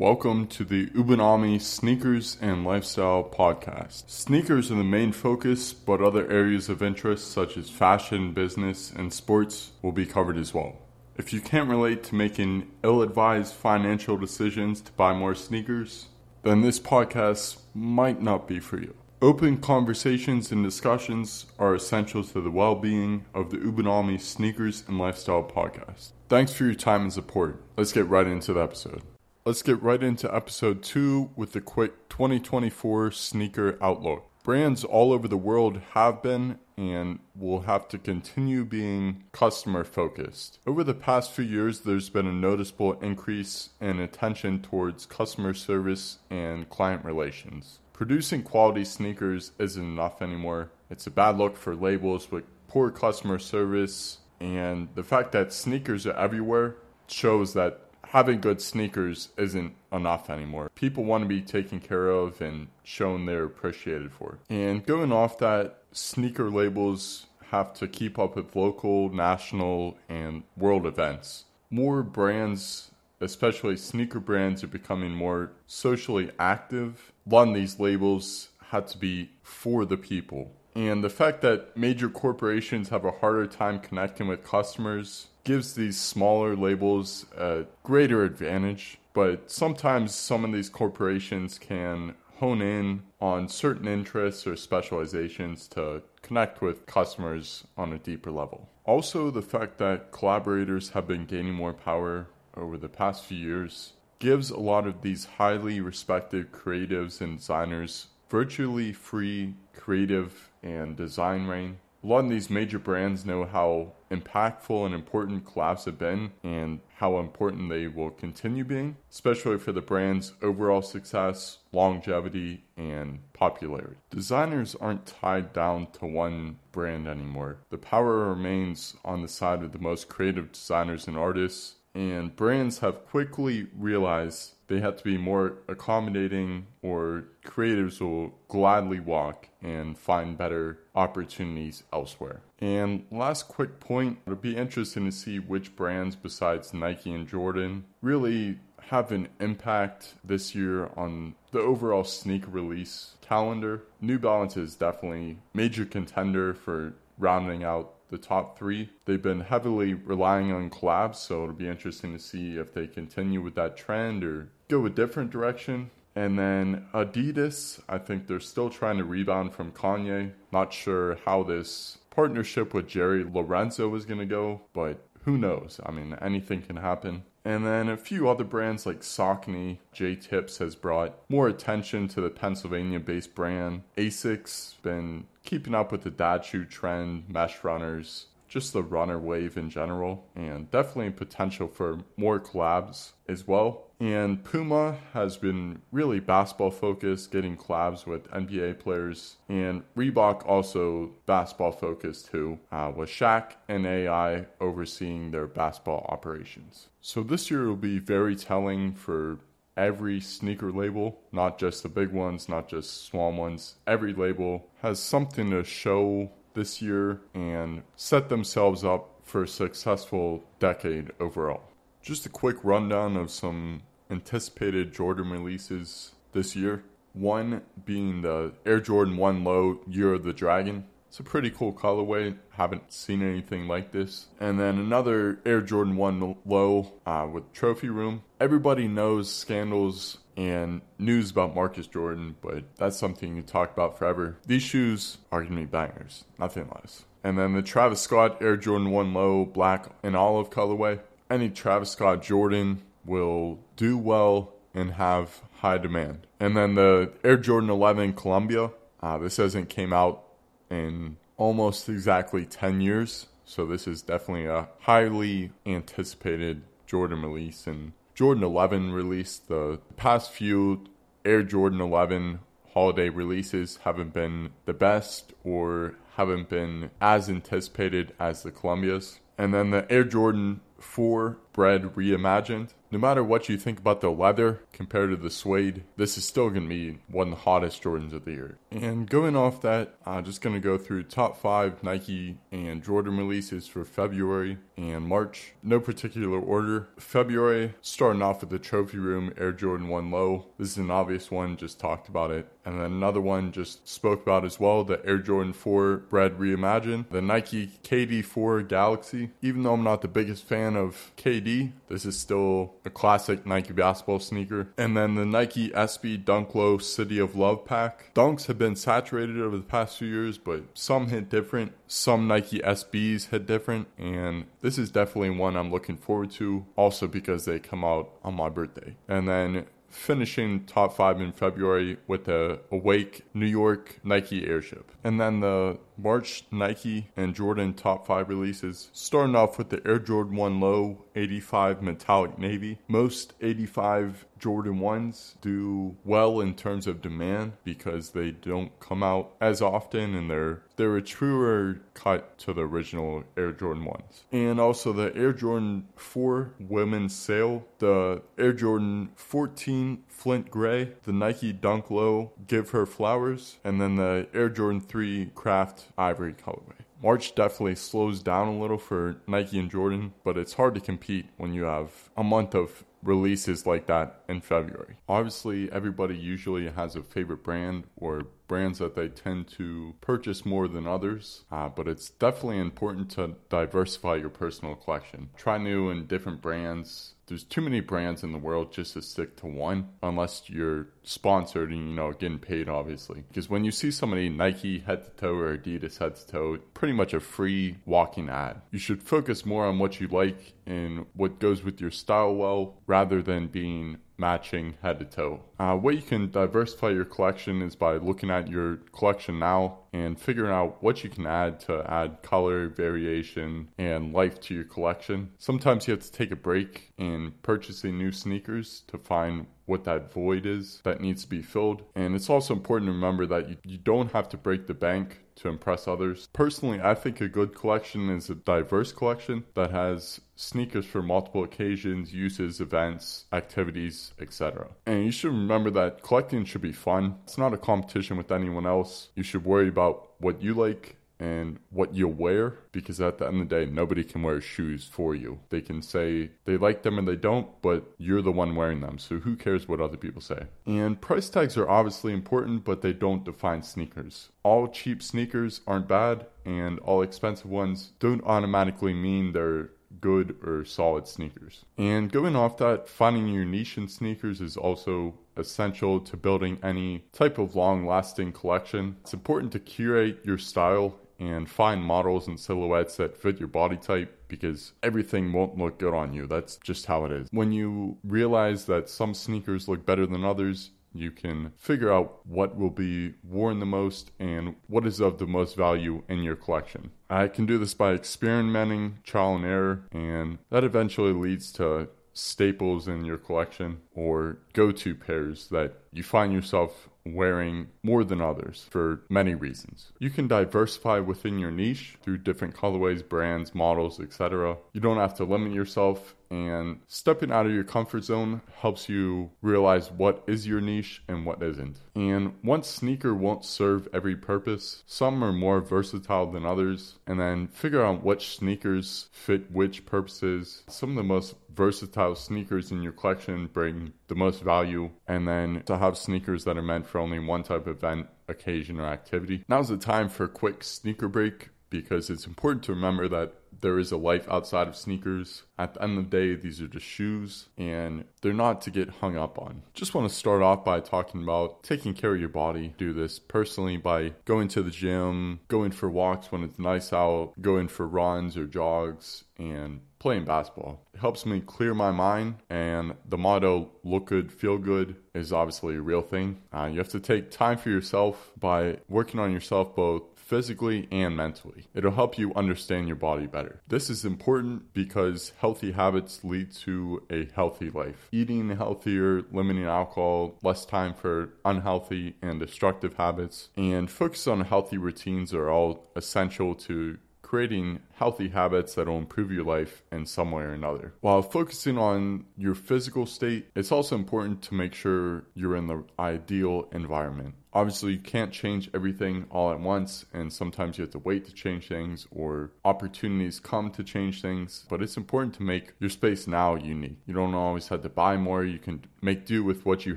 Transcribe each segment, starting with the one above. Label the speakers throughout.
Speaker 1: Welcome to the Ubinami Sneakers and Lifestyle Podcast. Sneakers are the main focus, but other areas of interest such as fashion, business, and sports will be covered as well. If you can't relate to making ill advised financial decisions to buy more sneakers, then this podcast might not be for you. Open conversations and discussions are essential to the well being of the Ubinami Sneakers and Lifestyle Podcast. Thanks for your time and support. Let's get right into the episode. Let's get right into episode two with the quick 2024 sneaker outlook. Brands all over the world have been and will have to continue being customer focused. Over the past few years, there's been a noticeable increase in attention towards customer service and client relations. Producing quality sneakers isn't enough anymore. It's a bad look for labels with poor customer service, and the fact that sneakers are everywhere shows that having good sneakers isn't enough anymore. People want to be taken care of and shown they're appreciated for. And going off that, sneaker labels have to keep up with local, national, and world events. More brands especially sneaker brands, are becoming more socially active. A lot of these labels had to be for the people. And the fact that major corporations have a harder time connecting with customers gives these smaller labels a greater advantage. But sometimes some of these corporations can hone in on certain interests or specializations to connect with customers on a deeper level. Also, the fact that collaborators have been gaining more power over the past few years gives a lot of these highly respected creatives and designers virtually free creative and design reign. A lot of these major brands know how impactful and important collabs have been and how important they will continue being, especially for the brand's overall success, longevity, and popularity. Designers aren't tied down to one brand anymore. The power remains on the side of the most creative designers and artists and brands have quickly realized they have to be more accommodating or creatives will gladly walk and find better opportunities elsewhere. And last quick point, it'll be interesting to see which brands besides Nike and Jordan really have an impact this year on the overall sneaker release calendar. New Balance is definitely major contender for rounding out the top three. They've been heavily relying on collabs, so it'll be interesting to see if they continue with that trend or go a different direction. And then Adidas, I think they're still trying to rebound from Kanye. Not sure how this partnership with Jerry Lorenzo is going to go, but who knows? I mean, anything can happen. And then a few other brands like Saucony, Jae Tips has brought more attention to the Pennsylvania based brand. Asics been keeping up with the shoe trend, mesh runners, just the runner wave in general, and definitely potential for more collabs as well. And Puma has been really basketball focused, getting collabs with NBA players. And Reebok also basketball focused too, uh, with Shaq and AI overseeing their basketball operations. So this year will be very telling for every sneaker label, not just the big ones, not just small ones. Every label has something to show this year and set themselves up for a successful decade overall. Just a quick rundown of some anticipated Jordan releases this year. One being the Air Jordan 1 Low Year of the Dragon. It's a pretty cool colorway. Haven't seen anything like this. And then another Air Jordan 1 Low uh, with Trophy Room. Everybody knows scandals and news about Marcus Jordan, but that's something you talk about forever. These shoes are going to be bangers, nothing less. And then the Travis Scott Air Jordan 1 Low Black and Olive colorway. Any Travis Scott Jordan will do well and have high demand. And then the Air Jordan 11 Columbia. Uh, this hasn't came out in almost exactly 10 years. So this is definitely a highly anticipated Jordan release. And Jordan 11 release, the past few Air Jordan 11 holiday releases haven't been the best or haven't been as anticipated as the Columbias. And then the Air Jordan 4 Bred Reimagined. No matter what you think about the leather compared to the suede, this is still going to be one of the hottest Jordans of the year. And going off that, I'm just going to go through top five Nike and Jordan releases for February and March. No particular order. February, starting off with the Trophy Room Air Jordan 1 Low. This is an obvious one, just talked about it. And then another one just spoke about as well the Air Jordan 4 Bred Reimagined. The Nike KD4 Galaxy. Even though I'm not the biggest fan of KD, this is still a classic Nike basketball sneaker. And then the Nike SB Dunk Low City of Love pack. Dunks have been saturated over the past few years, but some hit different. Some Nike SBs hit different. And this is definitely one I'm looking forward to, also because they come out on my birthday. And then finishing top five in February with the Awake New York Nike Airship. And then the March Nike and Jordan top five releases, starting off with the Air Jordan 1 Low 85 Metallic Navy. Most 85 Jordan 1s do well in terms of demand because they don't come out as often and they're they're a truer cut to the original Air Jordan 1s. And also the Air Jordan 4 women's sale, the Air Jordan 14 Flint Gray, the Nike Dunk Low Give Her Flowers, and then the Air Jordan 3 Craft Ivory colorway. March definitely slows down a little for Nike and Jordan, but it's hard to compete when you have a month of releases like that in February. Obviously, everybody usually has a favorite brand or brands that they tend to purchase more than others, uh, but it's definitely important to diversify your personal collection. Try new and different brands. There's too many brands in the world just to stick to one unless you're sponsored and you know getting paid obviously. Because when you see somebody nike head to toe or adidas head to toe pretty much a free walking ad. You should focus more on what you like and what goes with your style well rather than being matching head to toe. Uh, way you can diversify your collection is by looking at your collection now and figuring out what you can add to add color, variation, and life to your collection. Sometimes you have to take a break in purchasing new sneakers to find what that void is that needs to be filled. And it's also important to remember that you, you don't have to break the bank to impress others. Personally, I think a good collection is a diverse collection that has sneakers for multiple occasions, uses, events, activities, etc. And you should remember that collecting should be fun. It's not a competition with anyone else. You should worry about what you like and what you wear because at the end of the day nobody can wear shoes for you they can say they like them and they don't but you're the one wearing them so who cares what other people say and price tags are obviously important but they don't define sneakers all cheap sneakers aren't bad and all expensive ones don't automatically mean they're good or solid sneakers. And going off that, finding your niche in sneakers is also essential to building any type of long lasting collection. It's important to curate your style and find models and silhouettes that fit your body type because everything won't look good on you. That's just how it is. When you realize that some sneakers look better than others, you can figure out what will be worn the most and what is of the most value in your collection. I can do this by experimenting, trial and error, and that eventually leads to staples in your collection or go to pairs that you find yourself wearing more than others for many reasons. You can diversify within your niche through different colorways, brands, models, etc. You don't have to limit yourself and stepping out of your comfort zone helps you realize what is your niche and what isn't. And one sneaker won't serve every purpose. Some are more versatile than others, and then figure out which sneakers fit which purposes. Some of the most versatile sneakers in your collection bring the most value, and then to have sneakers that are meant for only one type of event, occasion, or activity. Now's the time for a quick sneaker break because it's important to remember that there is a life outside of sneakers. At the end of the day, these are just shoes and they're not to get hung up on. Just want to start off by talking about taking care of your body. Do this personally by going to the gym, going for walks when it's nice out, going for runs or jogs, and playing basketball. It helps me clear my mind, and the motto, look good, feel good, is obviously a real thing. Uh, you have to take time for yourself by working on yourself both physically and mentally. It'll help you understand your body better. This is important because healthy habits lead to a healthy life. Eating healthier, limiting alcohol, less time for unhealthy and destructive habits, and focus on healthy routines are all essential to creating healthy habits that will improve your life in some way or another. While focusing on your physical state, it's also important to make sure you're in the ideal environment. Obviously, you can't change everything all at once, and sometimes you have to wait to change things, or opportunities come to change things. But it's important to make your space now unique. You don't always have to buy more, you can make do with what you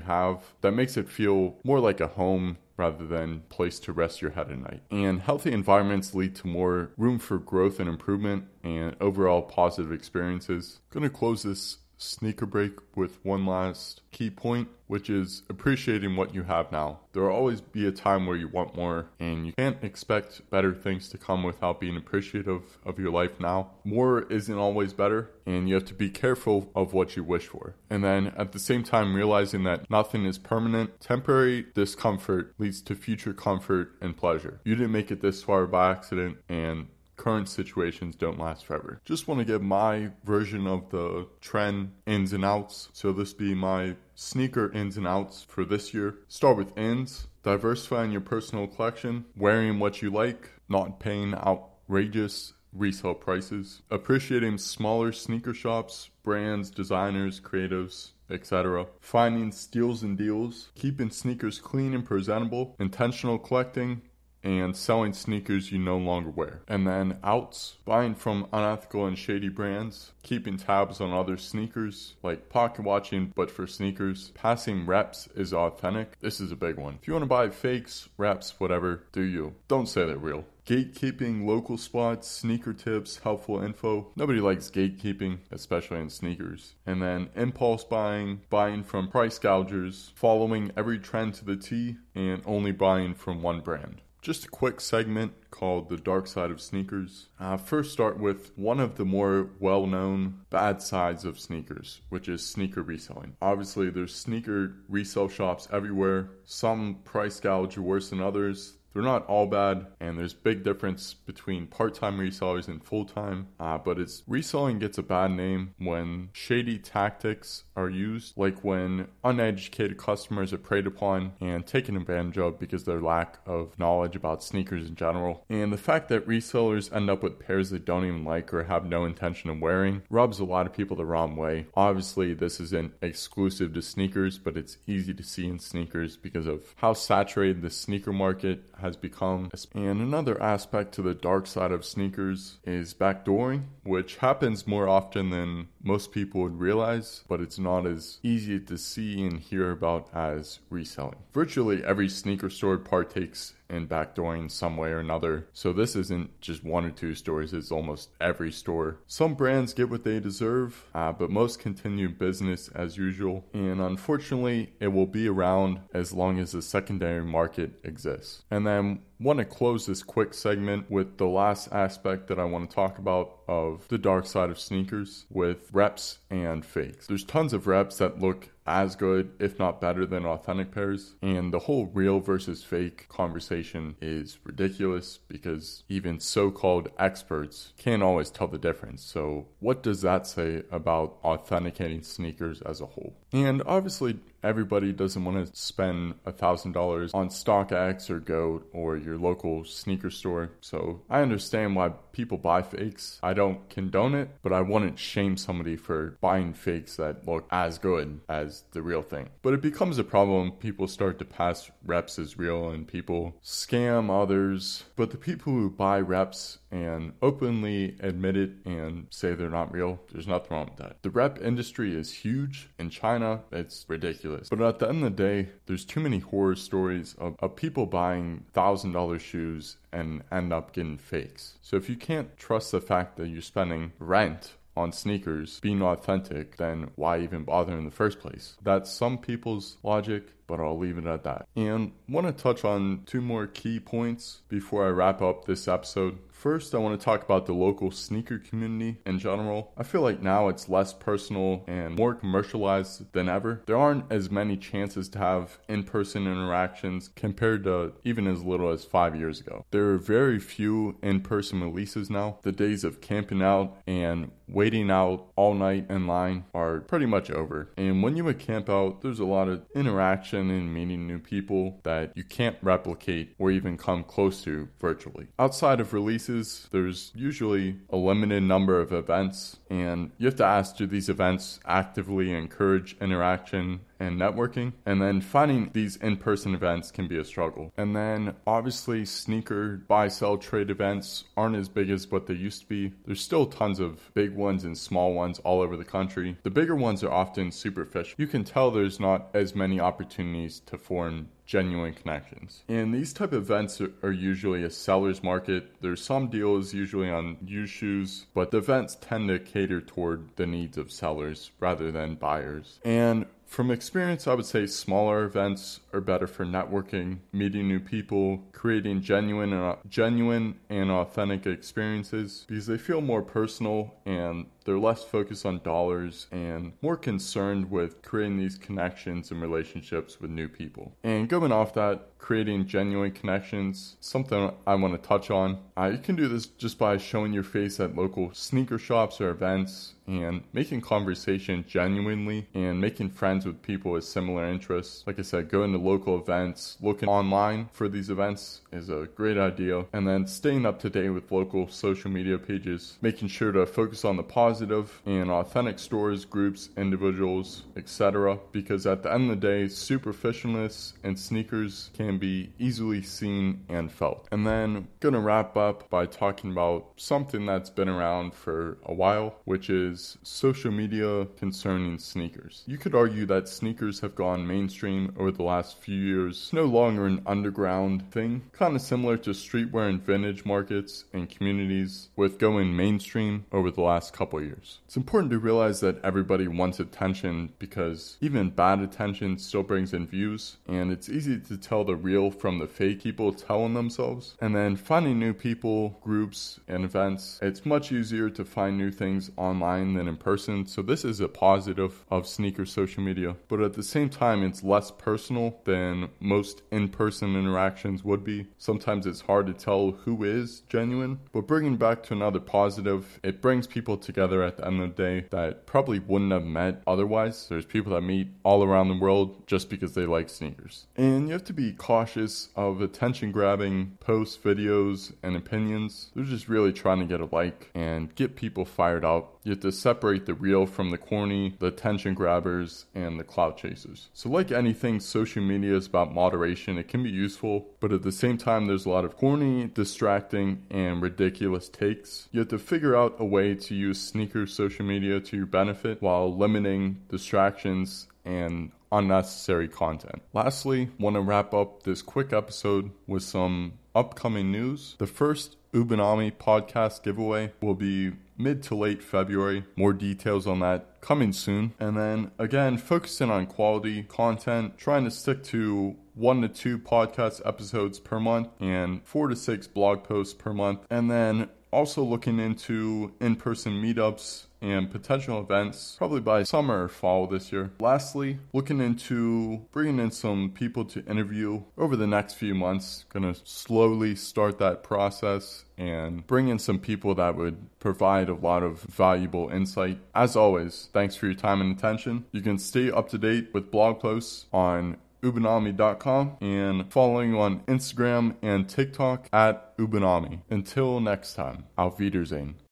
Speaker 1: have. That makes it feel more like a home rather than place to rest your head at night. And healthy environments lead to more room for growth and improvement and overall positive experiences. Going to close this sneaker break with one last key point, which is appreciating what you have now. There will always be a time where you want more, and you can't expect better things to come without being appreciative of your life now. More isn't always better, and you have to be careful of what you wish for. And then at the same time, realizing that nothing is permanent, temporary discomfort leads to future comfort and pleasure. You didn't make it this far by accident, and current situations don't last forever. Just want to give my version of the trend ins and outs. So this be my sneaker ins and outs for this year. Start with ins. Diversifying your personal collection, wearing what you like, not paying outrageous resale prices, appreciating smaller sneaker shops, brands, designers, creatives, etc. Finding steals and deals, keeping sneakers clean and presentable, intentional collecting, and selling sneakers you no longer wear. And then outs, buying from unethical and shady brands, keeping tabs on other sneakers, like pocket watching but for sneakers. Passing reps is authentic. This is a big one. If you want to buy fakes, reps, whatever, do you. Don't say they're real. Gatekeeping local spots, sneaker tips, helpful info. Nobody likes gatekeeping, especially in sneakers. And then impulse buying, buying from price gougers, following every trend to the T, and only buying from one brand. Just a quick segment called The Dark Side of Sneakers. Uh, first, start with one of the more well known bad sides of sneakers, which is sneaker reselling. Obviously, there's sneaker resale shops everywhere. Some price gouge worse than others. They're not all bad, and there's big difference between part-time resellers and full-time. Uh, but it's reselling gets a bad name when shady tactics are used, like when uneducated customers are preyed upon and taken advantage of because their lack of knowledge about sneakers in general. And the fact that resellers end up with pairs they don't even like or have no intention of wearing rubs a lot of people the wrong way. Obviously, this isn't exclusive to sneakers, but it's easy to see in sneakers because of how saturated the sneaker market has become. And another aspect to the dark side of sneakers is backdooring, which happens more often than most people would realize, but it's not as easy to see and hear about as reselling. Virtually every sneaker store partakes in backdooring some way or another. So this isn't just one or two stores, it's almost every store. Some brands get what they deserve, uh, but most continue business as usual. And unfortunately, it will be around as long as the secondary market exists. And then want to close this quick segment with the last aspect that I want to talk about of the dark side of sneakers with reps and fakes. There's tons of reps that look as good, if not better, than authentic pairs. And the whole real versus fake conversation is ridiculous because even so called experts can't always tell the difference. So, what does that say about authenticating sneakers as a whole? And obviously, everybody doesn't want to spend a thousand dollars on StockX or GOAT or your local sneaker store. So I understand why people buy fakes. I don't condone it, but I wouldn't shame somebody for buying fakes that look as good as the real thing. But it becomes a problem. People start to pass reps as real and people scam others. But the people who buy reps and openly admit it and say they're not real, there's nothing wrong with that. The rep industry is huge. In China, it's ridiculous. But at the end of the day, there's too many horror stories of, of people buying $1,000 shoes and end up getting fakes. So if you can't trust the fact that you're spending rent on sneakers being authentic, then why even bother in the first place? That's some people's logic, but I'll leave it at that. And want to touch on two more key points before I wrap up this episode. First, I want to talk about the local sneaker community in general. I feel like now it's less personal and more commercialized than ever. There aren't as many chances to have in person interactions compared to even as little as five years ago. There are very few in person releases now. The days of camping out and waiting out all night in line are pretty much over. And when you would camp out, there's a lot of interaction and meeting new people that you can't replicate or even come close to virtually. Outside of releases, there's usually a limited number of events, and you have to ask do these events actively encourage interaction and networking. And then finding these in person events can be a struggle. And then obviously, sneaker buy sell trade events aren't as big as what they used to be. There's still tons of big ones and small ones all over the country. The bigger ones are often superficial. You can tell there's not as many opportunities to form genuine connections. And these type of events are, are, usually a seller's market. There's some deals usually on used shoes, but the events tend to cater toward the needs of sellers rather than buyers. And from experience, I would say smaller events are better for networking, meeting new people, creating genuine and, genuine and authentic experiences because they feel more personal and they're less focused on dollars and more concerned with creating these connections and relationships with new people. And going off that, creating genuine connections, something I want to touch on. Uh, you can do this just by showing your face at local sneaker shops or events and making conversation genuinely and making friends with people with similar interests. Like I said, going to local events, looking online for these events is a great idea. And then staying up to date with local social media pages, making sure to focus on the positive and authentic stories, groups, individuals, etc. Because at the end of the day, superficialness and sneakers can be easily seen and felt. And then gonna wrap up by talking about something that's been around for a while, which is social media concerning sneakers. You could argue that sneakers have gone mainstream over the last few years. No longer an underground thing, kind of similar to streetwear and vintage markets and communities with going mainstream over the last couple years. It's important to realize that everybody wants attention because even bad attention still brings in views, and it's easy to tell the real from the fake people telling themselves. And then finding new people, groups, and events, it's much easier to find new things online than in person. So this is a positive of sneaker social media. But at the same time, it's less personal than most in person interactions would be. Sometimes it's hard to tell who is genuine. But bringing back to another positive, it brings people together at the end of the day that probably wouldn't have met otherwise. There's people that meet all around the world just because they like sneakers. And you have to be cautious of attention grabbing posts, videos, and opinions. They're just really trying to get a like and get people fired up you have to separate the real from the corny, the attention grabbers, and the clout chasers. So, like anything, social media is about moderation. It can be useful, but at the same time, there's a lot of corny, distracting, and ridiculous takes. You have to figure out a way to use sneaker social media to your benefit while limiting distractions and unnecessary content. Lastly, want to wrap up this quick episode with some upcoming news. The first Ubinami podcast giveaway will be mid to late February. More details on that coming soon. And then again, focusing on quality content, trying to stick to one to two podcast episodes per month and four to six blog posts per month. And then also looking into in person meetups and potential events probably by summer or fall this year. Lastly, looking into bringing in some people to interview over the next few months. Gonna slowly start that process and bring in some people that would provide a lot of valuable insight. As always, thanks for your time and attention. You can stay up to date with blog posts on ubinami.com and following on Instagram and TikTok at ubinami. Until next time, auf Wiedersehen.